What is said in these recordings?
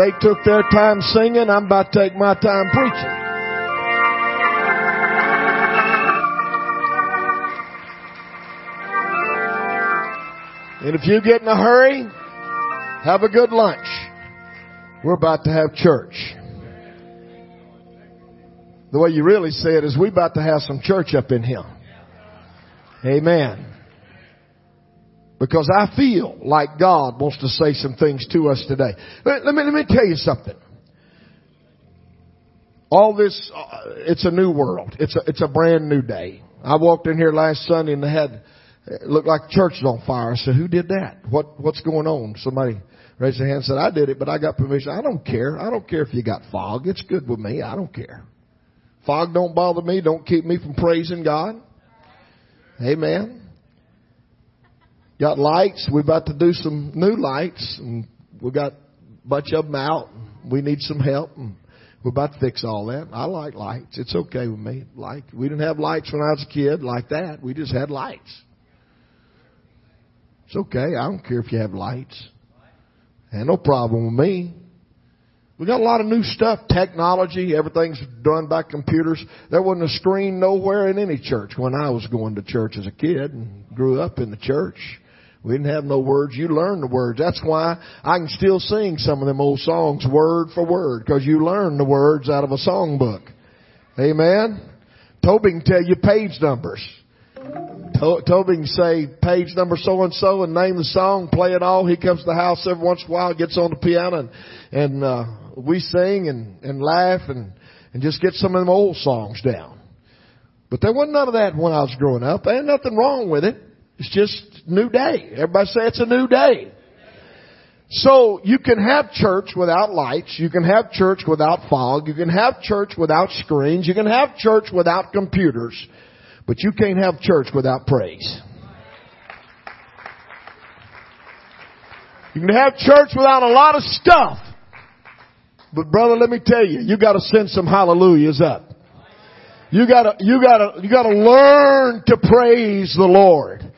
They took their time singing. I'm about to take my time preaching. And if you get in a hurry, have a good lunch. We're about to have church. The way you really say it is we about to have some church up in here. Amen. Because I feel like God wants to say some things to us today. Let, let me, let me tell you something. All this, uh, it's a new world. It's a, it's a brand new day. I walked in here last Sunday and they had, it looked like church was on fire. I said, who did that? What, what's going on? Somebody raised their hand and said, I did it, but I got permission. I don't care. I don't care if you got fog. It's good with me. I don't care. Fog don't bother me. Don't keep me from praising God. Amen. Got lights. We're about to do some new lights and we got a bunch of them out. We need some help and we're about to fix all that. I like lights. It's okay with me. Like, we didn't have lights when I was a kid like that. We just had lights. It's okay. I don't care if you have lights. And no problem with me. We got a lot of new stuff, technology, everything's done by computers. There wasn't a screen nowhere in any church when I was going to church as a kid and grew up in the church. We didn't have no words. You learn the words. That's why I can still sing some of them old songs word for word because you learn the words out of a songbook. Amen. Toby can tell you page numbers. Toby can say page number so and so and name the song, play it all. He comes to the house every once in a while, gets on the piano and, and uh, we sing and, and laugh and, and just get some of them old songs down. But there wasn't none of that when I was growing up. There ain't nothing wrong with it. It's just new day. Everybody say it's a new day. So you can have church without lights. You can have church without fog. You can have church without screens. You can have church without computers. But you can't have church without praise. You can have church without a lot of stuff. But brother, let me tell you, you gotta send some hallelujahs up. You gotta, you gotta, you gotta learn to praise the Lord.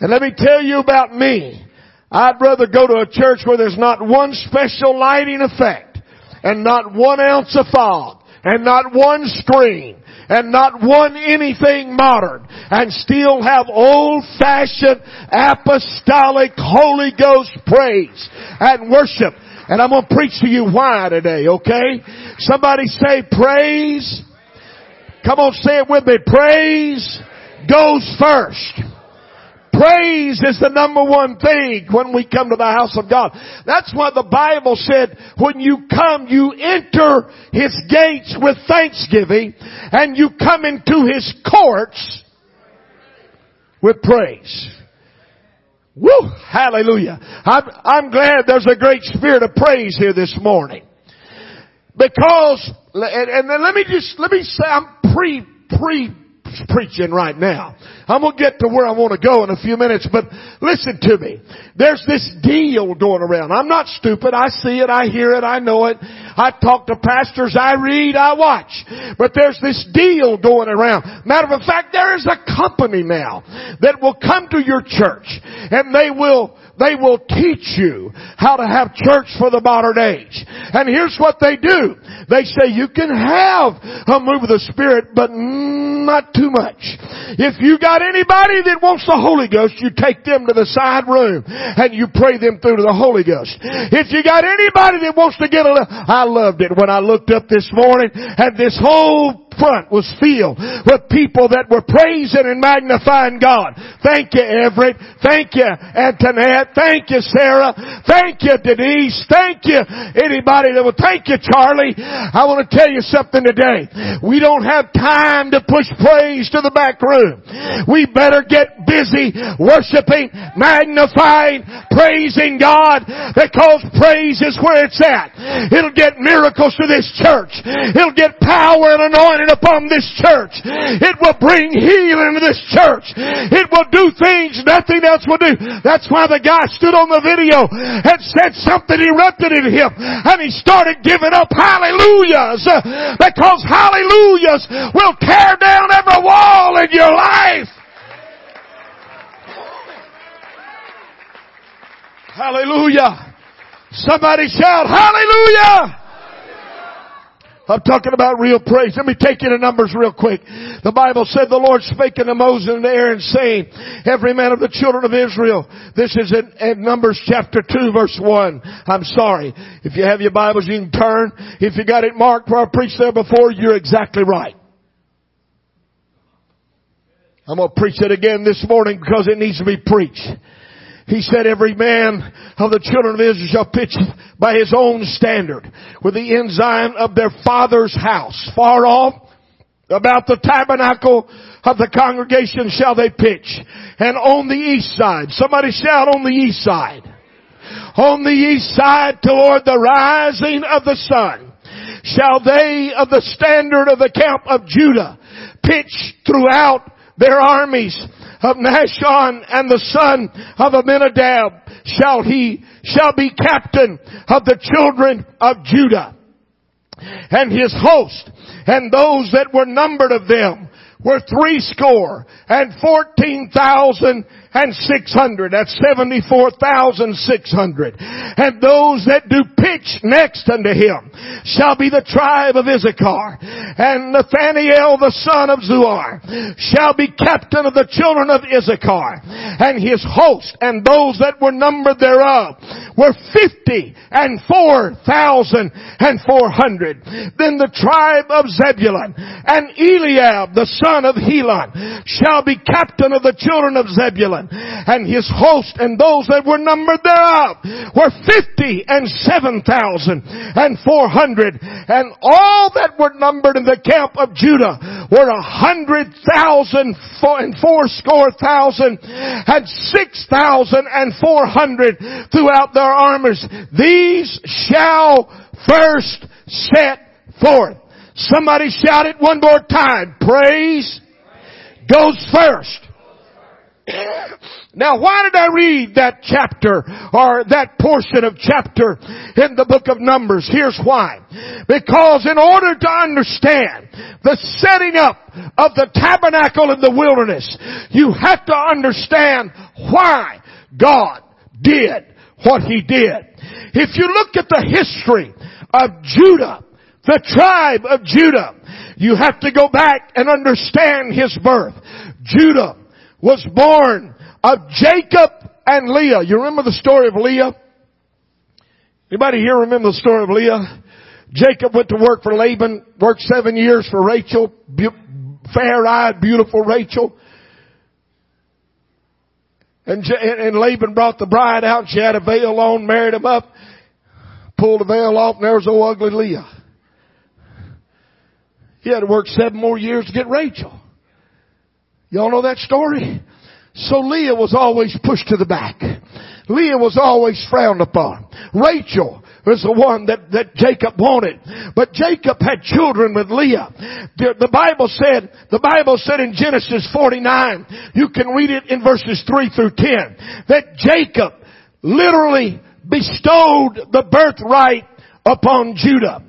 And let me tell you about me. I'd rather go to a church where there's not one special lighting effect and not one ounce of fog and not one screen and not one anything modern and still have old fashioned apostolic Holy Ghost praise and worship and I'm going to preach to you why today, okay? Somebody say praise. Come on, say it with me. Praise goes first. Praise is the number one thing when we come to the house of God. That's why the Bible said when you come, you enter His gates with thanksgiving and you come into His courts with praise. Woo! Hallelujah. I'm, I'm glad there's a great spirit of praise here this morning. Because, and, and let me just, let me say, I'm pre, pre preaching right now. I'm gonna get to where I want to go in a few minutes, but listen to me. There's this deal going around. I'm not stupid. I see it. I hear it. I know it. I talk to pastors. I read. I watch. But there's this deal going around. Matter of fact, there is a company now that will come to your church and they will they will teach you how to have church for the modern age. And here's what they do. They say you can have a move of the Spirit, but not too much. If you got anybody that wants the Holy Ghost, you take them to the side room and you pray them through to the Holy Ghost. If you got anybody that wants to get a, I loved it when I looked up this morning and this whole front was filled with people that were praising and magnifying God. Thank you, Everett. Thank you, Antoinette. Thank you, Sarah. Thank you, Denise. Thank you, anybody that will. Thank you, Charlie. I want to tell you something today. We don't have time to push praise to the back room. We better get busy worshiping, magnifying, praising God because praise is where it's at. It'll get miracles to this church. It'll get power and anointing upon this church. It will bring healing to this church. It will do things nothing else will do. That's why the guy stood on the video and said something erupted in him and he started giving up hallelujahs uh, because hallelujahs will tear down every wall in your life. Hallelujah. Somebody shout hallelujah! I'm talking about real praise. Let me take you to Numbers real quick. The Bible said the Lord spake unto Moses and Aaron saying, every man of the children of Israel. This is in, in, Numbers chapter 2 verse 1. I'm sorry. If you have your Bibles, you can turn. If you got it marked where I preached there before, you're exactly right. I'm going to preach it again this morning because it needs to be preached. He said every man of the children of Israel shall pitch by his own standard with the ensign of their father's house. Far off about the tabernacle of the congregation shall they pitch. And on the east side, somebody shout on the east side. On the east side toward the rising of the sun shall they of the standard of the camp of Judah pitch throughout their armies of Nahshon and the son of Amminadab shall he, shall be captain of the children of Judah. And his host and those that were numbered of them were three score and fourteen thousand and six hundred. That's seventy-four thousand six hundred. And those that do pitch next unto him shall be the tribe of Issachar. And Nathaniel the son of Zuar shall be captain of the children of Issachar. And his host and those that were numbered thereof were fifty and four thousand and four hundred. Then the tribe of Zebulun and Eliab the son of Helon shall be captain of the children of Zebulun and his host and those that were numbered thereof were fifty and seven thousand and four hundred and all that were numbered in the camp of Judah were a hundred thousand and four score thousand and six thousand and four hundred throughout their armies. These shall first set forth. Somebody shout it one more time. Praise goes first. Now why did I read that chapter or that portion of chapter in the book of Numbers? Here's why. Because in order to understand the setting up of the tabernacle in the wilderness, you have to understand why God did what He did. If you look at the history of Judah, the tribe of Judah, you have to go back and understand his birth. Judah was born of Jacob and Leah. You remember the story of Leah? Anybody here remember the story of Leah? Jacob went to work for Laban, worked seven years for Rachel, fair-eyed, beautiful Rachel. And, and Laban brought the bride out. She had a veil on, married him up, pulled the veil off, and there was old ugly Leah. He had to work seven more years to get Rachel. Y'all know that story? So Leah was always pushed to the back. Leah was always frowned upon. Rachel was the one that, that Jacob wanted. But Jacob had children with Leah. The, the Bible said, the Bible said in Genesis 49, you can read it in verses 3 through 10, that Jacob literally bestowed the birthright upon Judah.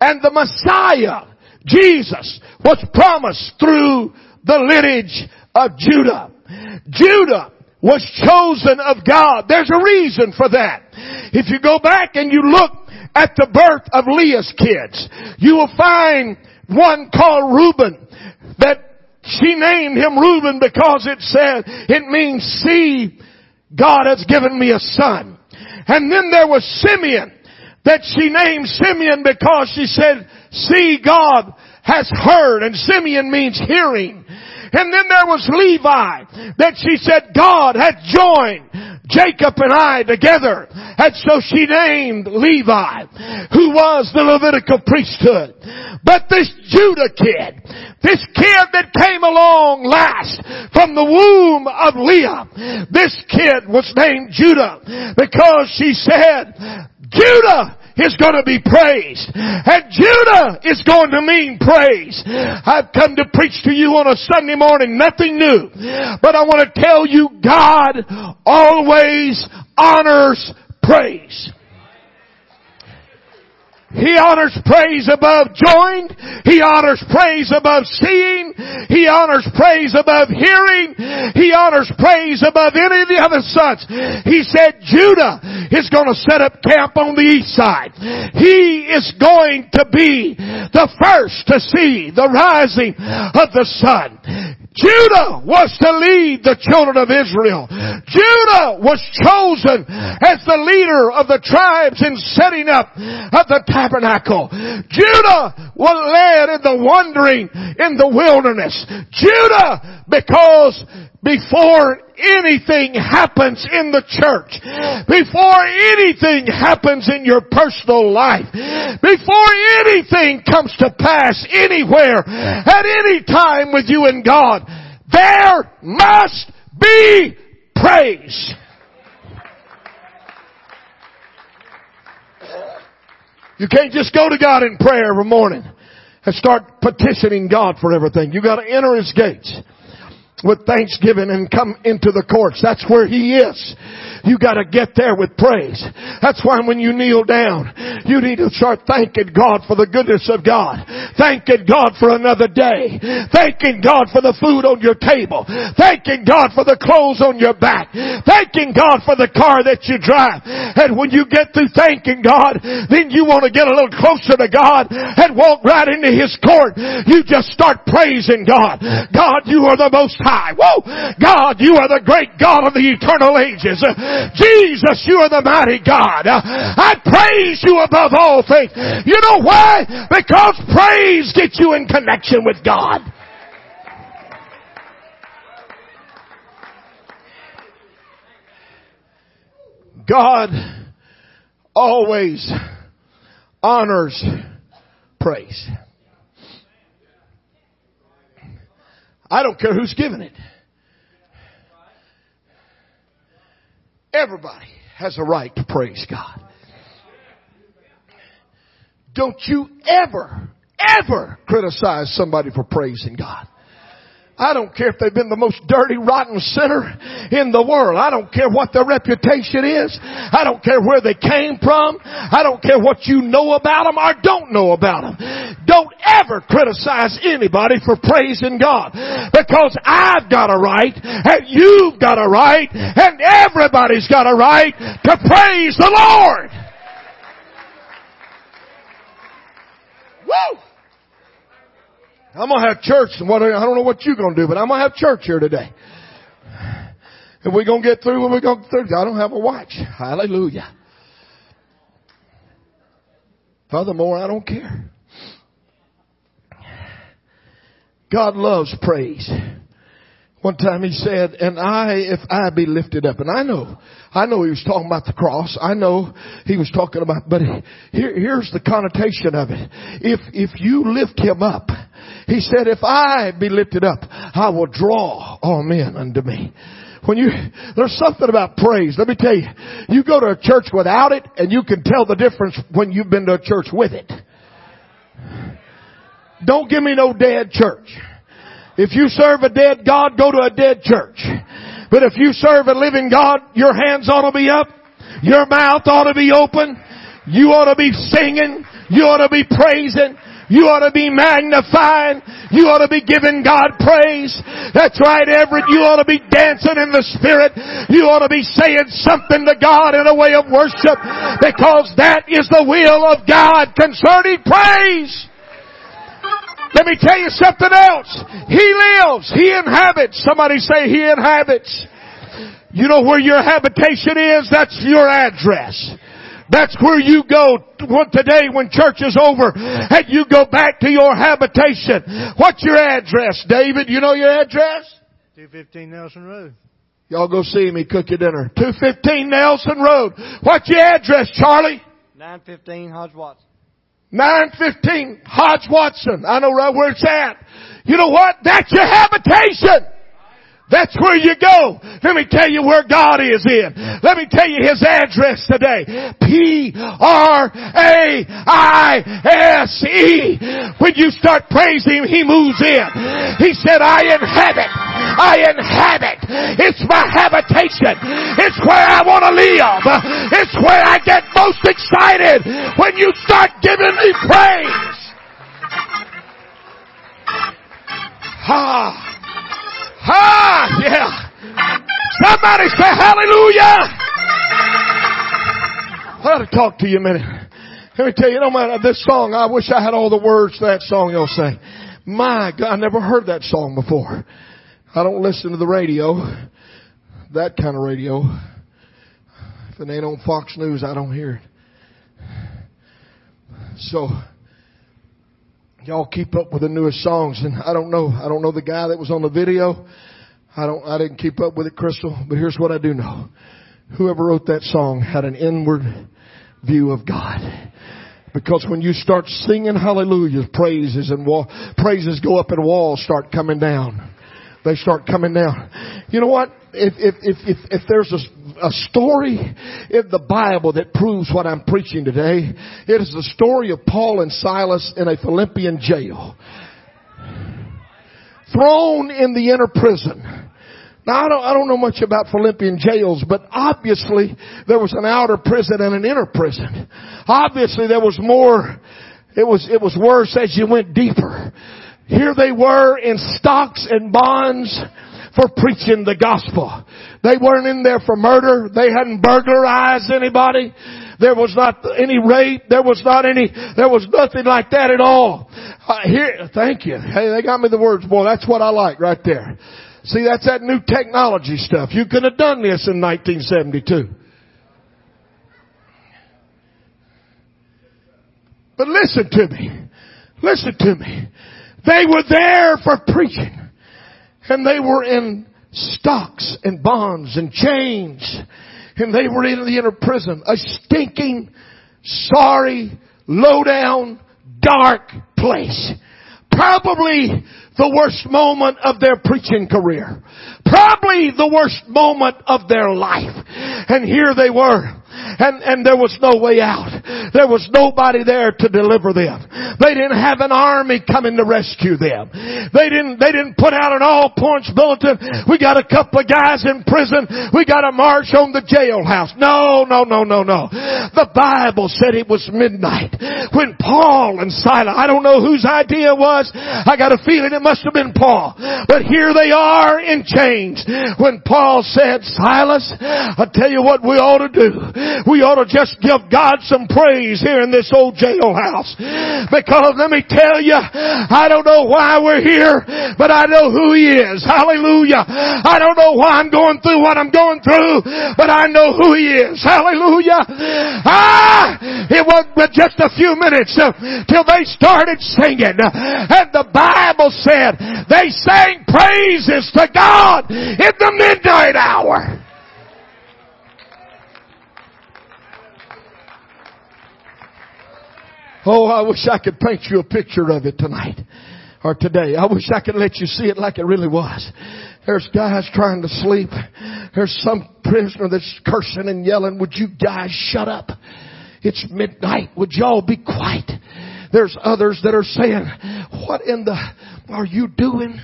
And the Messiah, Jesus, was promised through the lineage of Judah. Judah was chosen of God. There's a reason for that. If you go back and you look at the birth of Leah's kids, you will find one called Reuben that she named him Reuben because it said, it means see, God has given me a son. And then there was Simeon that she named Simeon because she said, see, God has heard, and Simeon means hearing. And then there was Levi that she said God had joined Jacob and I together. And so she named Levi, who was the Levitical priesthood. But this Judah kid, this kid that came along last from the womb of Leah, this kid was named Judah because she said, Judah is going to be praised. And Judah is going to mean praise. I've come to preach to you on a Sunday morning, nothing new. But I want to tell you God always honors praise. He honors praise above joined. He honors praise above seeing. He honors praise above hearing. He honors praise above any of the other sons. He said Judah is going to set up camp on the east side. He is going to be the first to see the rising of the sun. Judah was to lead the children of Israel. Judah was chosen as the leader of the tribes in setting up of the tabernacle. Judah was led in the wandering in the wilderness. Judah, because before anything happens in the church, before anything happens in your personal life, before anything comes to pass anywhere, at any time with you and God, there must be praise. You can't just go to God in prayer every morning and start petitioning God for everything. You gotta enter His gates with thanksgiving and come into the courts. That's where He is. You gotta get there with praise. That's why when you kneel down, you need to start thanking God for the goodness of God. Thanking God for another day. Thanking God for the food on your table. Thanking God for the clothes on your back. Thanking God for the car that you drive. And when you get through thanking God, then you want to get a little closer to God and walk right into His court. You just start praising God. God, you are the most high. Whoa! God, you are the great God of the eternal ages. Jesus, you are the mighty God. I praise you above all things. You know why? Because praise gets you in connection with God. God always honors praise. I don't care who's giving it. Everybody has a right to praise God. Don't you ever, ever criticize somebody for praising God. I don't care if they've been the most dirty, rotten sinner in the world. I don't care what their reputation is. I don't care where they came from. I don't care what you know about them or don't know about them. Don't ever criticize anybody for praising God. Because I've got a right, and you've got a right, and everybody's got a right to praise the Lord. Woo! I'm gonna have church. And what I don't know what you're gonna do, but I'm gonna have church here today. And we're gonna get through when we're gonna get through. I don't have a watch. Hallelujah. Furthermore, I don't care. God loves praise. One time he said, and I, if I be lifted up, and I know, I know he was talking about the cross. I know he was talking about, but here, here's the connotation of it. If, if you lift him up, he said, if I be lifted up, I will draw all men unto me. When you, there's something about praise. Let me tell you, you go to a church without it and you can tell the difference when you've been to a church with it. Don't give me no dead church. If you serve a dead God, go to a dead church. But if you serve a living God, your hands ought to be up. Your mouth ought to be open. You ought to be singing. You ought to be praising. You ought to be magnifying. You ought to be giving God praise. That's right, Everett. You ought to be dancing in the Spirit. You ought to be saying something to God in a way of worship because that is the will of God concerning praise. Let me tell you something else. He lives. He inhabits. Somebody say He inhabits. You know where your habitation is? That's your address. That's where you go today when church is over and you go back to your habitation. What's your address, David? You know your address? 215 Nelson Road. Y'all go see me cook your dinner. 215 Nelson Road. What's your address, Charlie? 915 Hodge Watson. 915 Hodge Watson. I know right where it's at. You know what? That's your habitation. That's where you go. Let me tell you where God is in. Let me tell you His address today. P-R-A-I-S-E. When you start praising Him, He moves in. He said, I inhabit. I inhabit. It's my habitation. It's where I want to live. It's where I get most excited when you start giving me praise. Ah. Ah, yeah. Somebody say hallelujah. I got to talk to you a minute. Let me tell you, no matter this song, I wish I had all the words to that song you'll say. My God, I never heard that song before. I don't listen to the radio. That kind of radio. If it ain't on Fox News, I don't hear it. So, y'all keep up with the newest songs and I don't know, I don't know the guy that was on the video. I don't, I didn't keep up with it, Crystal, but here's what I do know. Whoever wrote that song had an inward view of God. Because when you start singing hallelujah, praises and wall, praises go up and walls start coming down. They start coming down. You know what? If, if, if, if, if there's a, a story in the Bible that proves what I'm preaching today, it is the story of Paul and Silas in a Philippian jail. Thrown in the inner prison. Now I don't, I don't know much about Philippian jails, but obviously there was an outer prison and an inner prison. Obviously there was more, it was, it was worse as you went deeper. Here they were in stocks and bonds for preaching the gospel. They weren't in there for murder. They hadn't burglarized anybody. There was not any rape. There was not any, there was nothing like that at all. Uh, here, thank you. Hey, they got me the words, boy. That's what I like right there. See, that's that new technology stuff. You could have done this in 1972. But listen to me. Listen to me. They were there for preaching. And they were in stocks and bonds and chains. And they were in the inner prison. A stinking, sorry, low down, dark place. Probably the worst moment of their preaching career. Probably the worst moment of their life. And here they were and, and there was no way out. There was nobody there to deliver them. They didn't have an army coming to rescue them. They didn't, they didn't put out an all points bulletin. We got a couple of guys in prison. We got a march on the jailhouse. No, no, no, no, no. The Bible said it was midnight when Paul and Silas, I don't know whose idea it was. I got a feeling it must have been Paul. But here they are in chains. When Paul said, Silas, I tell you what we ought to do. We ought to just give God some praise here in this old jailhouse. Because let me tell you, I don't know why we're here, but I know who He is. Hallelujah. I don't know why I'm going through what I'm going through, but I know who He is. Hallelujah. Ah! It was just a few minutes uh, till they started singing. And the Bible said they sang praises to God in the midnight hour. Oh, I wish I could paint you a picture of it tonight or today. I wish I could let you see it like it really was. There's guys trying to sleep. There's some prisoner that's cursing and yelling, would you guys shut up? It's midnight. Would y'all be quiet? There's others that are saying, what in the are you doing?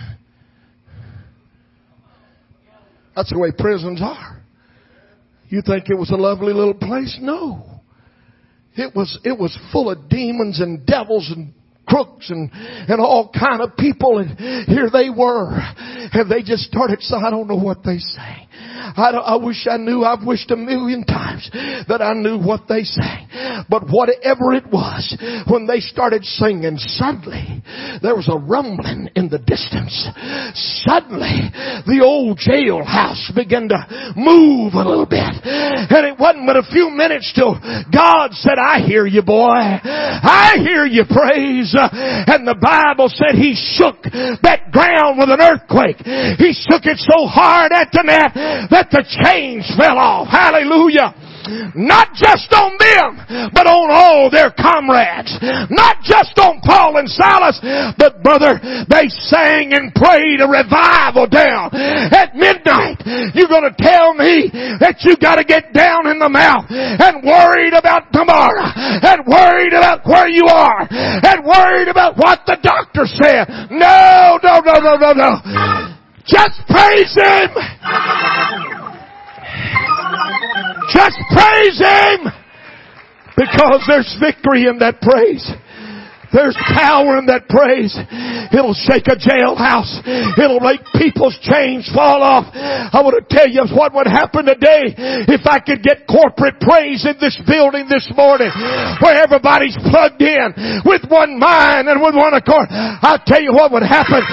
That's the way prisons are. You think it was a lovely little place? No. It was, it was full of demons and devils and crooks and, and all kind of people and here they were and they just started so I don't know what they sang I, I wish I knew. I've wished a million times that I knew what they sang. But whatever it was when they started singing suddenly there was a rumbling in the distance. Suddenly the old jailhouse began to move a little bit. And it wasn't but a few minutes till God said I hear you boy. I hear you praise. And the Bible said he shook that ground with an earthquake. He shook it so hard at the net that the chains fell off. Hallelujah. Not just on them, but on all their comrades. Not just on Paul and Silas, but brother, they sang and prayed a revival down at midnight. You're gonna tell me that you gotta get down in the mouth and worried about tomorrow and worried about where you are and worried about what the doctor said. No, no, no, no, no, no. Just praise Him! Just praise Him! Because there's victory in that praise. There's power in that praise. It'll shake a jailhouse. It'll make people's chains fall off. I want to tell you what would happen today if I could get corporate praise in this building this morning where everybody's plugged in with one mind and with one accord. I'll tell you what would happen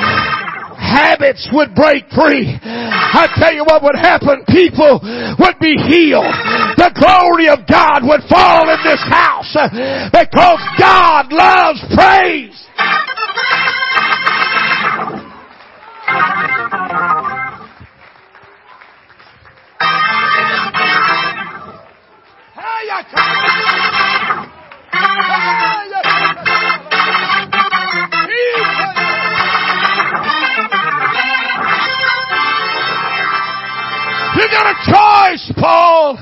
habits would break free. I tell you what would happen. People would be healed. The glory of God would fall in this house uh, because God loves praise. You got a choice, Paul.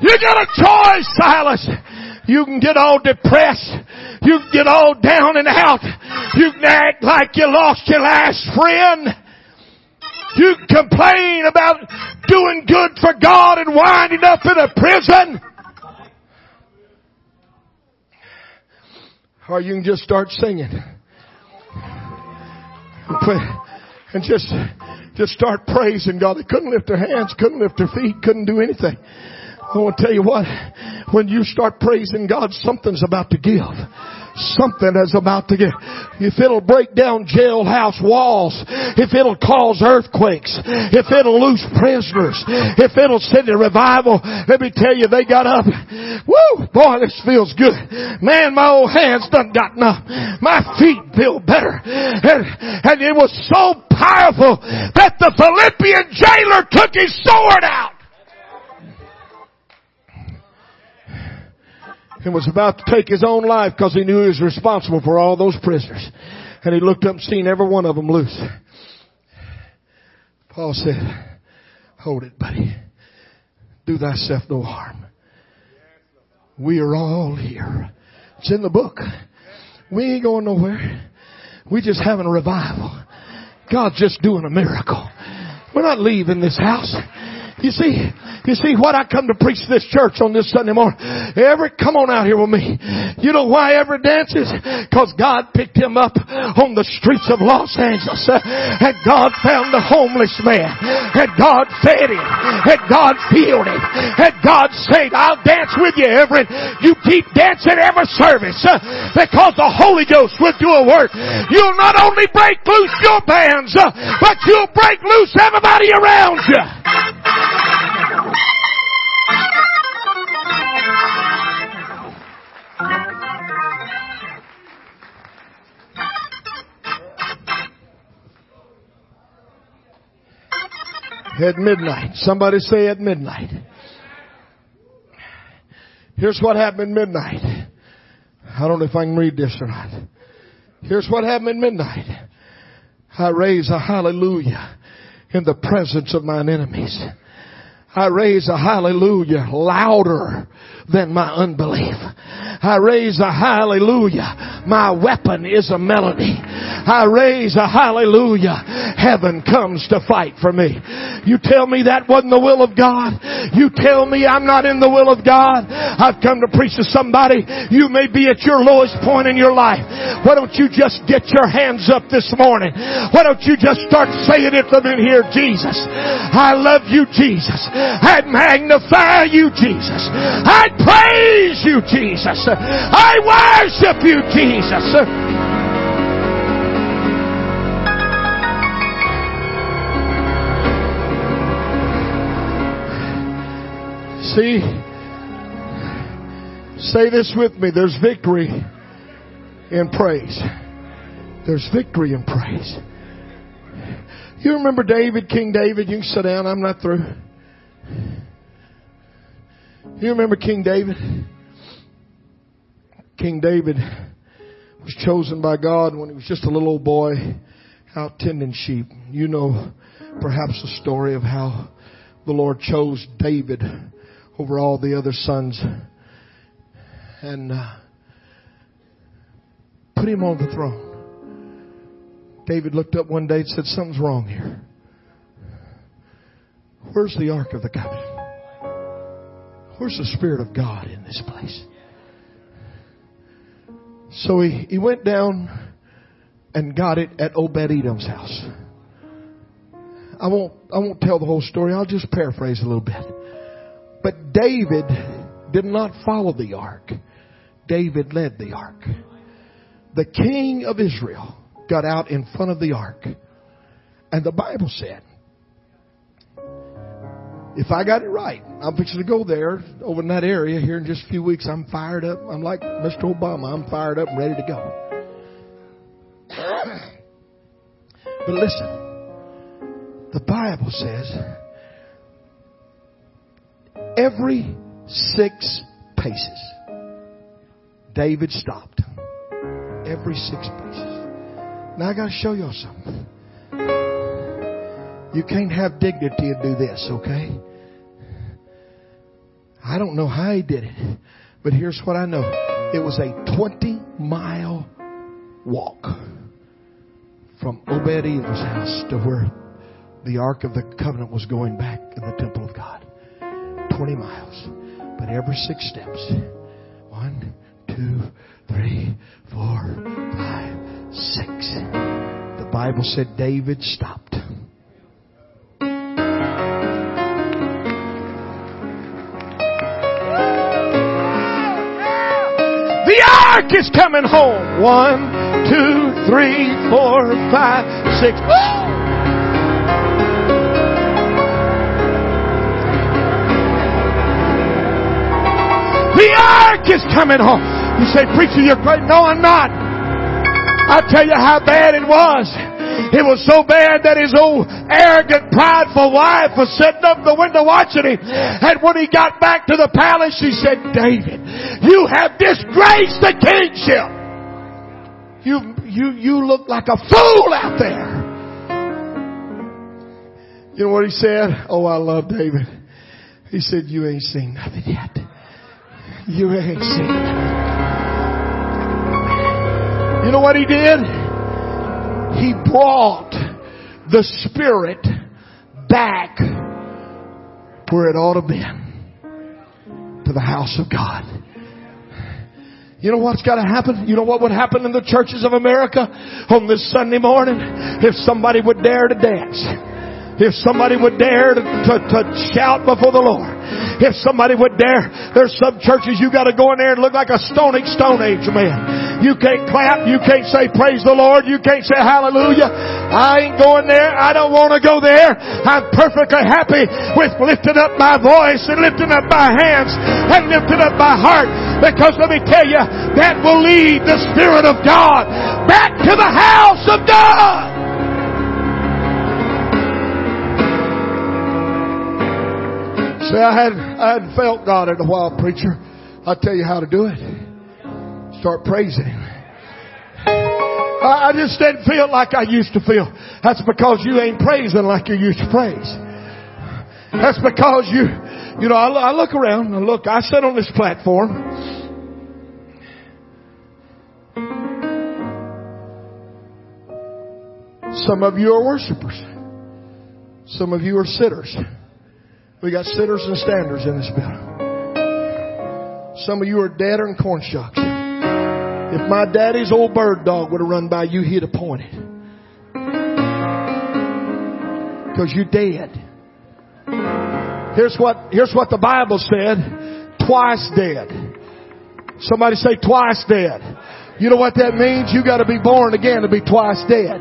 You got a choice, Silas. You can get all depressed. You can get all down and out. You can act like you lost your last friend. You can complain about doing good for God and winding up in a prison. Or you can just start singing. And just just start praising God. They couldn't lift their hands, couldn't lift their feet, couldn't do anything. I want to tell you what, when you start praising God, something's about to give. Something is about to get, If it'll break down jailhouse walls, if it'll cause earthquakes, if it'll loose prisoners, if it'll send a revival, let me tell you, they got up. Woo! Boy, this feels good. Man, my old hands done got numb. My feet feel better. And, and it was so powerful that the Philippian jailer took his sword out. And was about to take his own life because he knew he was responsible for all those prisoners. And he looked up and seen every one of them loose. Paul said, hold it, buddy. Do thyself no harm. We are all here. It's in the book. We ain't going nowhere. We just having a revival. God's just doing a miracle. We're not leaving this house. You see, you see what I come to preach this church on this Sunday morning. Everett, come on out here with me. You know why Everett dances? Cause God picked him up on the streets of Los Angeles. Uh, and God found the homeless man. And God fed him. And God healed him. And God said, I'll dance with you, Everett. You keep dancing every service. Uh, because the Holy Ghost will do a work. You'll not only break loose your bands, uh, but you'll break loose everybody around you. At midnight. Somebody say at midnight. Here's what happened at midnight. I don't know if I can read this or not. Here's what happened at midnight. I raise a hallelujah in the presence of mine enemies. I raise a hallelujah louder than my unbelief. I raise a hallelujah. My weapon is a melody. I raise a hallelujah. Heaven comes to fight for me. You tell me that wasn't the will of God. You tell me I'm not in the will of God. I've come to preach to somebody. You may be at your lowest point in your life. Why don't you just get your hands up this morning? Why don't you just start saying it from them here, Jesus? I love you, Jesus. I magnify you, Jesus. I'd praise you, Jesus. I worship you, Jesus. See, say this with me. There's victory in praise. There's victory in praise. You remember David, King David? You can sit down. I'm not through. You remember King David? King David was chosen by God when he was just a little old boy out tending sheep. You know perhaps the story of how the Lord chose David over all the other sons and uh, put him on the throne. David looked up one day and said, Something's wrong here. Where's the Ark of the Covenant? Where's the Spirit of God in this place? So he, he went down and got it at Obed Edom's house. I won't, I won't tell the whole story. I'll just paraphrase a little bit. But David did not follow the ark. David led the ark. The king of Israel got out in front of the ark. And the Bible said, if I got it right, I'm fixing to go there over in that area here in just a few weeks. I'm fired up. I'm like Mr. Obama. I'm fired up and ready to go. But listen, the Bible says every six paces, David stopped. Every six paces. Now I got to show y'all something. You can't have dignity and do this, okay? I don't know how he did it, but here's what I know. It was a 20 mile walk from Obed Edom's house to where the Ark of the Covenant was going back in the temple of God. 20 miles. But every six steps. One, two, three, four, five, six. The Bible said David stopped. Ark is coming home. One, two, three, four, five, six. The ark is coming home. You say, preacher, you're great. No, I'm not. I'll tell you how bad it was. It was so bad that his old arrogant, prideful wife was sitting up the window watching him. And when he got back to the palace, she said, David, you have disgraced the kingship. You, you, you look like a fool out there. You know what he said? Oh, I love David. He said, you ain't seen nothing yet. You ain't seen nothing. You know what he did? He brought the Spirit back where it ought to been. To the house of God. You know what's got to happen? You know what would happen in the churches of America on this Sunday morning? If somebody would dare to dance. If somebody would dare to, to, to shout before the Lord. If somebody would dare, there's some churches you gotta go in there and look like a stone stone age man. You can't clap, you can't say praise the Lord, you can't say hallelujah. I ain't going there, I don't wanna go there. I'm perfectly happy with lifting up my voice and lifting up my hands and lifting up my heart. Because let me tell you, that will lead the Spirit of God back to the house of God. See, I hadn't, I hadn't felt God in a while, preacher. I'll tell you how to do it. Start praising Him. I, just didn't feel like I used to feel. That's because you ain't praising like you used to praise. That's because you, you know, I, I look around and look, I sit on this platform. Some of you are worshipers. Some of you are sitters. We got sitters and standers in this building. Some of you are deader than corn shucks. If my daddy's old bird dog would have run by you, he'd have pointed. Because you're dead. Here's what, here's what the Bible said. Twice dead. Somebody say twice dead. You know what that means? You gotta be born again to be twice dead.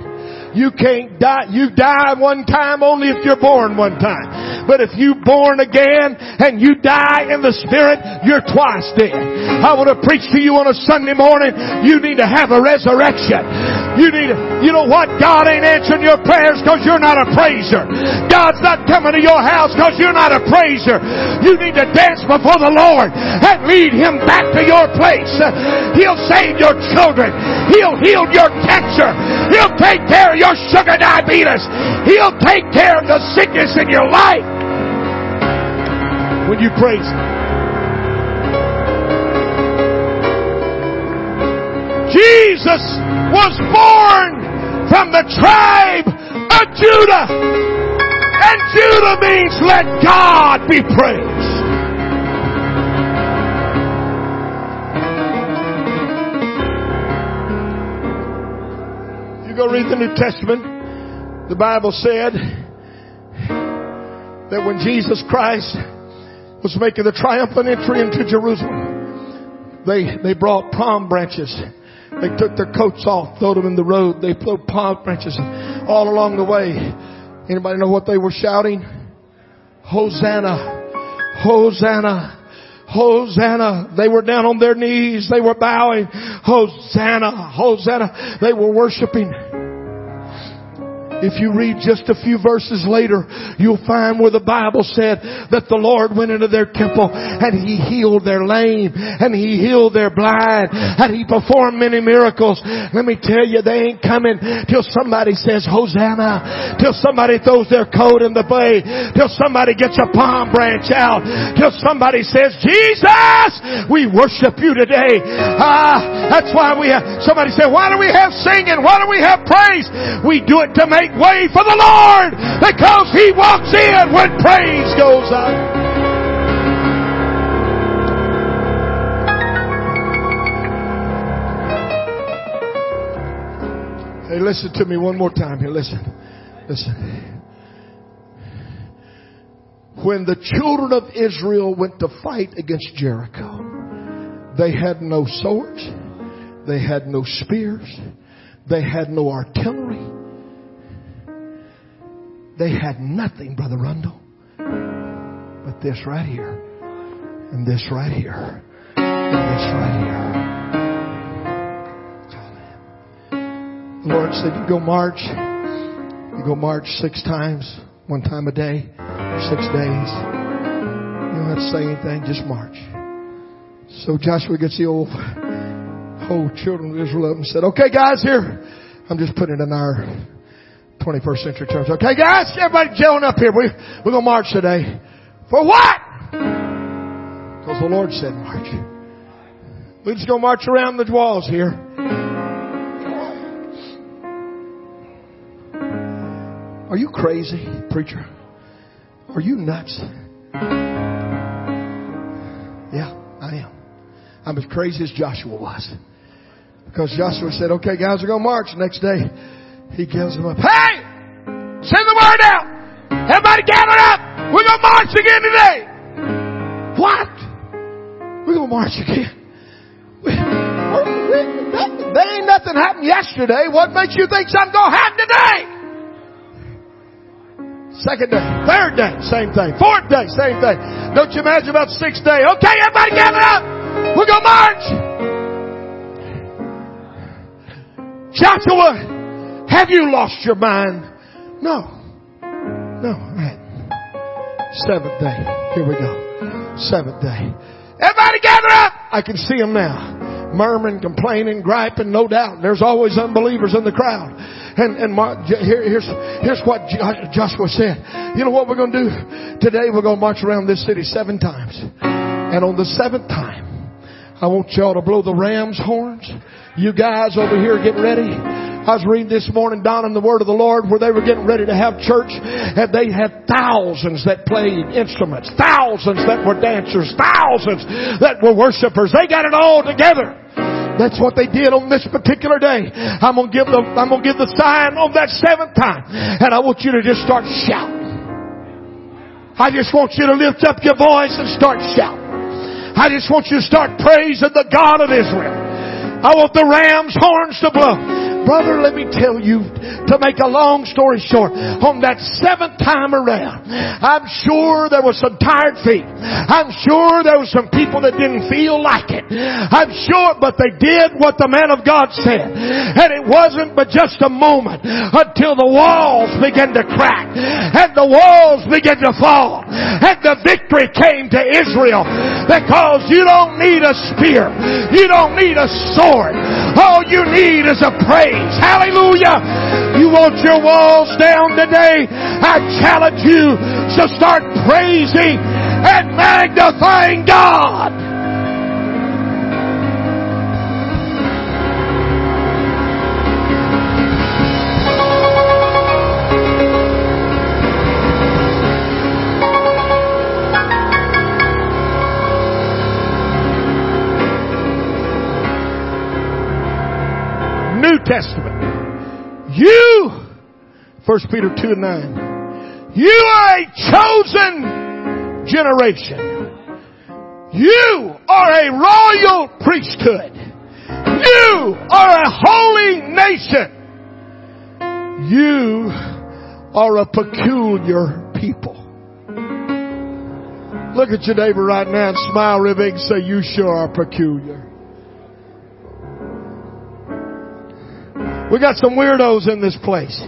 You can't die. You die one time only if you're born one time. But if you born again and you die in the spirit, you're twice dead. I want to preach to you on a Sunday morning. You need to have a resurrection. You need to, you know what? God ain't answering your prayers because you're not a praiser. God's not coming to your house because you're not a praiser. You need to dance before the Lord and lead Him back to your place. He'll save your children. He'll heal your cancer. He'll take care of your sugar diabetes. He'll take care of the sickness in your life when you praise Him. Jesus was born from the tribe of Judah. And Judah means let God be praised. You go read the New Testament, the Bible said that when Jesus Christ was making the triumphant entry into Jerusalem, they, they brought palm branches they took their coats off, threw them in the road. They put palm branches all along the way. Anybody know what they were shouting? Hosanna! Hosanna! Hosanna. They were down on their knees. They were bowing. Hosanna. Hosanna. They were worshiping. If you read just a few verses later, you'll find where the Bible said that the Lord went into their temple and He healed their lame and He healed their blind and He performed many miracles. Let me tell you, they ain't coming till somebody says Hosanna, till somebody throws their coat in the bay, till somebody gets a palm branch out, till somebody says, Jesus, we worship you today. Ah, that's why we have, somebody said, why do we have singing? Why do we have praise? We do it to make way for the Lord because He walks in when praise goes up. Hey, listen to me one more time here. Listen. Listen. When the children of Israel went to fight against Jericho, they had no swords, they had no spears, they had no artillery, they had nothing, Brother Rundle, but this right here, and this right here, and this right here. The Lord said, You go march. You go march six times, one time a day, six days. You don't have to say anything, just march. So Joshua gets the old, whole children of Israel up and said, Okay, guys, here. I'm just putting it in our 21st century terms. Okay, guys, everybody gelling up here. We, we're going to march today. For what? Because the Lord said march. We're just going to march around the walls here. Are you crazy, preacher? Are you nuts? Yeah, I am. I'm as crazy as Joshua was. Because Joshua said, okay guys, we're going to march. Next day, he gives them up. Hey! Send the word out! Everybody gather up! We're to march again today! What? We're to march again. We, we, that, there ain't nothing happened yesterday. What makes you think something's to happen today? Second day, third day, same thing. Fourth day, same thing. Don't you imagine about sixth day? Okay, everybody gather up. We're going to march. Joshua, have you lost your mind? No. No, Seventh day. Here we go. Seventh day. Everybody gather up! I can see them now. Murmuring, complaining, griping, no doubt. There's always unbelievers in the crowd. And, and here, here's, here's what Joshua said. You know what we're going to do? Today we're going to march around this city seven times. And on the seventh time, I want y'all to blow the ram's horns. You guys over here get ready. I was reading this morning down in the Word of the Lord where they were getting ready to have church and they had thousands that played instruments, thousands that were dancers, thousands that were worshipers. They got it all together. That's what they did on this particular day. I'm gonna give the, I'm gonna give the sign on that seventh time. And I want you to just start shouting. I just want you to lift up your voice and start shouting. I just want you to start praising the God of Israel. I want the ram's horns to blow. Brother, let me tell you, to make a long story short, on that seventh time around, I'm sure there was some tired feet. I'm sure there was some people that didn't feel like it. I'm sure, but they did what the man of God said. And it wasn't but just a moment until the walls began to crack and the walls began to fall and the victory came to Israel because you don't need a spear. You don't need a sword. All you need is a praise. Hallelujah. You want your walls down today? I challenge you to start praising and magnifying God. 1 Peter 2 and 9, you are a chosen generation. You are a royal priesthood. You are a holy nation. You are a peculiar people. Look at your neighbor right now and smile real big and say, you sure are peculiar. We got some weirdos in this place.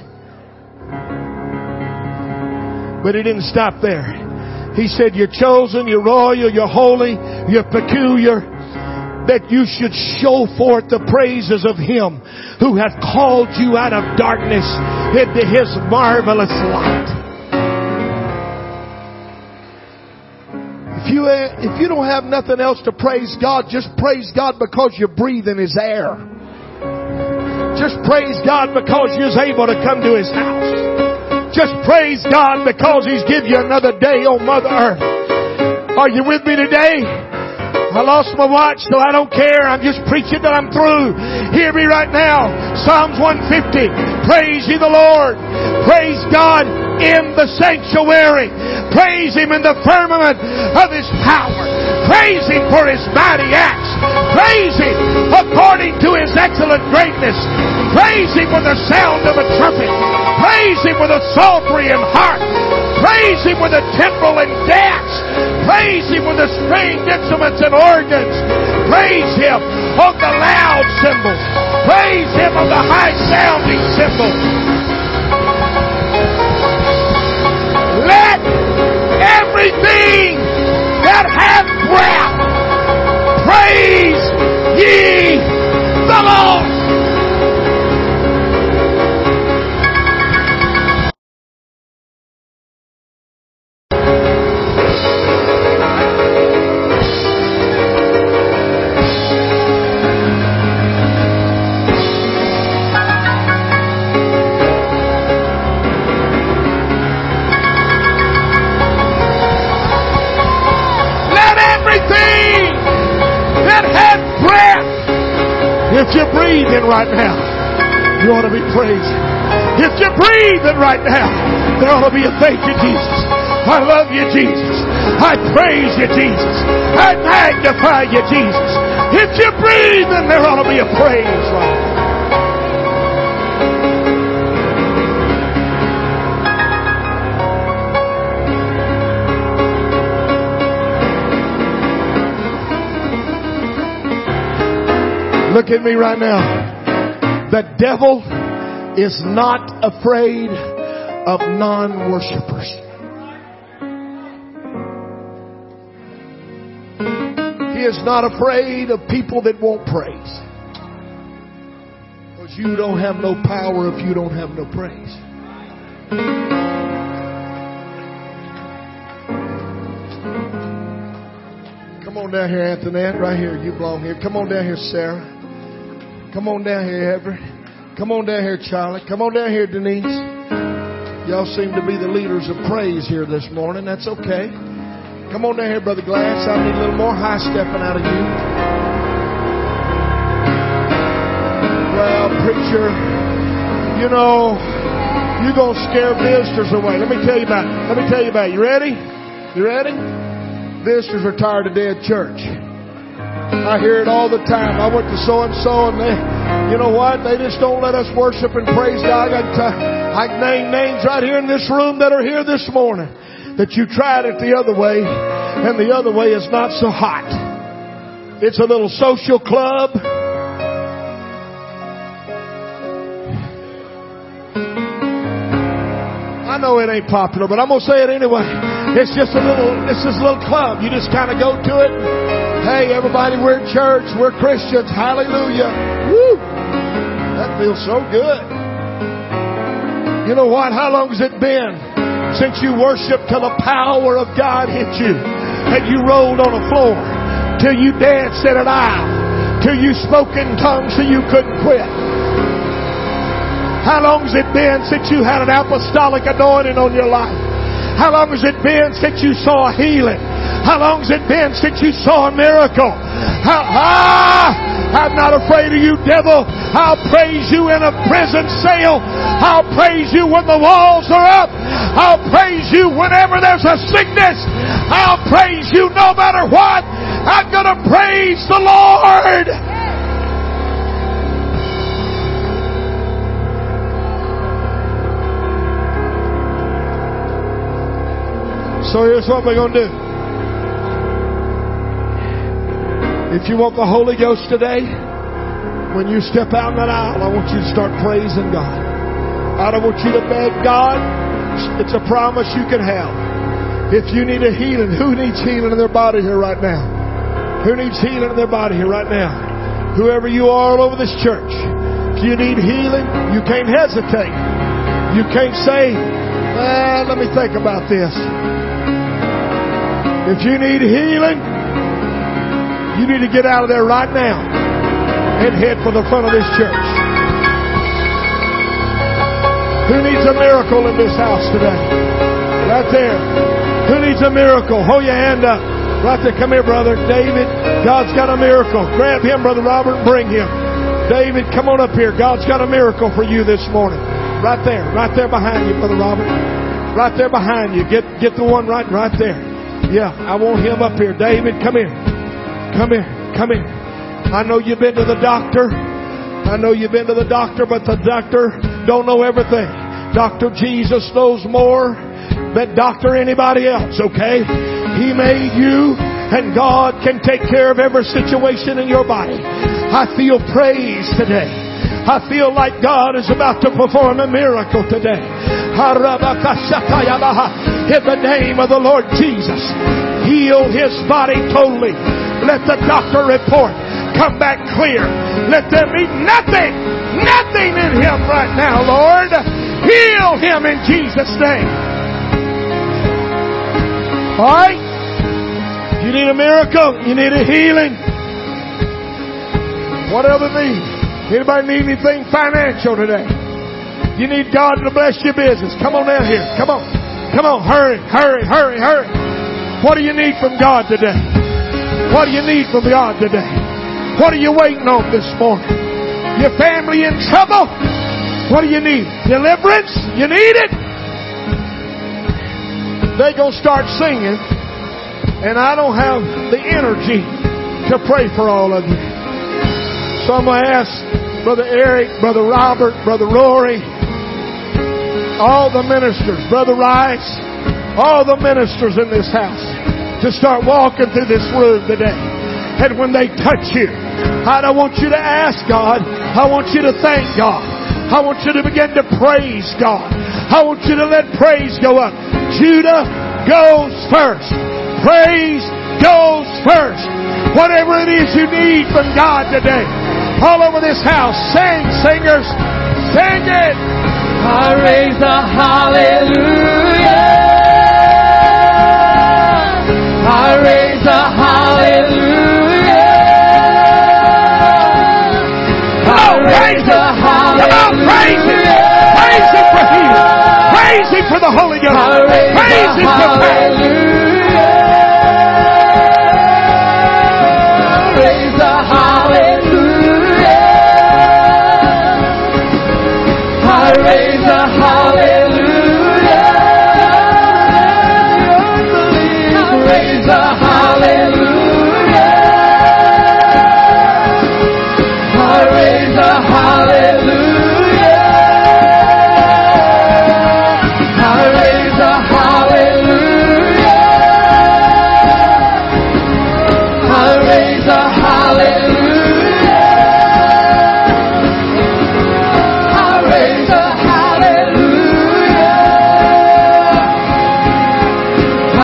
But he didn't stop there. He said, you're chosen, you're royal, you're holy, you're peculiar, that you should show forth the praises of him who hath called you out of darkness into his marvelous light. If you, if you don't have nothing else to praise God, just praise God because you're breathing his air. Just praise God because you're able to come to His house. Just praise God because He's given you another day on Mother Earth. Are you with me today? I lost my watch, so I don't care. I'm just preaching that I'm through. Hear me right now. Psalms 150. Praise ye the Lord. Praise God in the sanctuary. Praise Him in the firmament of His power. Praise Him for His mighty acts. Praise Him according to His excellent greatness. Praise Him with the sound of a trumpet. Praise Him with a psaltery and harp. Praise Him with a timbrel and dance. Praise Him with the stringed instruments and organs. Praise Him on the loud cymbals. Praise Him on the high sounding cymbals. Let everything that hath breath praise ye the Lord. If you're breathing right now, you ought to be praising. If you're breathing right now, there ought to be a thank you, Jesus. I love you, Jesus. I praise you, Jesus. I magnify you, Jesus. If you're breathing, there ought to be a praise right now. Look at me right now. The devil is not afraid of non worshippers. He is not afraid of people that won't praise. Because you don't have no power if you don't have no praise. Come on down here, Antoinette, right here. You belong here. Come on down here, Sarah. Come on down here, Everett. Come on down here, Charlie. Come on down here, Denise. Y'all seem to be the leaders of praise here this morning. That's okay. Come on down here, Brother Glass. I need a little more high stepping out of you. Well, preacher, you know, you're going to scare visitors away. Let me tell you about it. Let me tell you about it. You ready? You ready? Visitors are tired of dead church. I hear it all the time. I went to so and so and they You know what? They just don't let us worship and praise God. I can, uh, I can name names right here in this room that are here this morning that you tried it the other way and the other way is not so hot. It's a little social club. I know it ain't popular, but I'm gonna say it anyway. It's just a little, it's just a little club. You just kind of go to it. Hey, everybody, we're church. We're Christians. Hallelujah. Woo! That feels so good. You know what? How long has it been since you worshiped till the power of God hit you and you rolled on the floor till you danced in an aisle till you spoke in tongues till you couldn't quit? How long has it been since you had an apostolic anointing on your life? How long has it been since you saw healing? How long's it been since you saw a miracle? How, ah, I'm not afraid of you, devil. I'll praise you in a prison cell. I'll praise you when the walls are up. I'll praise you whenever there's a sickness. I'll praise you no matter what. I'm going to praise the Lord. So here's what we're going to do. If you want the Holy Ghost today, when you step out in that aisle, I want you to start praising God. I don't want you to beg God. It's a promise you can have. If you need a healing, who needs healing in their body here right now? Who needs healing in their body here right now? Whoever you are all over this church, if you need healing, you can't hesitate. You can't say, well, let me think about this. If you need healing, you need to get out of there right now and head for the front of this church. Who needs a miracle in this house today? Right there. Who needs a miracle? Hold your hand up. Right there. Come here, brother. David, God's got a miracle. Grab him, Brother Robert, and bring him. David, come on up here. God's got a miracle for you this morning. Right there. Right there behind you, Brother Robert. Right there behind you. Get, get the one right, right there. Yeah, I want him up here. David, come here. Come here. Come here. I know you've been to the doctor. I know you've been to the doctor, but the doctor don't know everything. Dr. Jesus knows more than doctor anybody else, okay? He made you and God can take care of every situation in your body. I feel praise today. I feel like God is about to perform a miracle today. In the name of the Lord Jesus, heal his body totally. Let the doctor report come back clear. Let there be nothing, nothing in him right now, Lord. Heal him in Jesus' name. All right? You need a miracle. You need a healing. Whatever need. Anybody need anything financial today? You need God to bless your business. Come on down here. Come on. Come on. Hurry, hurry, hurry, hurry. What do you need from God today? What do you need from God today? What are you waiting on this morning? Your family in trouble? What do you need? Deliverance? You need it? They gonna start singing, and I don't have the energy to pray for all of you. So I'm gonna ask Brother Eric, Brother Robert, Brother Rory, all the ministers, Brother Rice, all the ministers in this house to start walking through this room today. And when they touch you, I don't want you to ask God. I want you to thank God. I want you to begin to praise God. I want you to let praise go up. Judah goes first. Praise goes first. Whatever it is you need from God today, all over this house, sing, singers, sing it. I raise a hallelujah. I raise a hallelujah. I raise a Come on, praise Him. hallelujah. Praise Him for healing. Praise Him for the Holy Ghost. Raise Praise Him for power.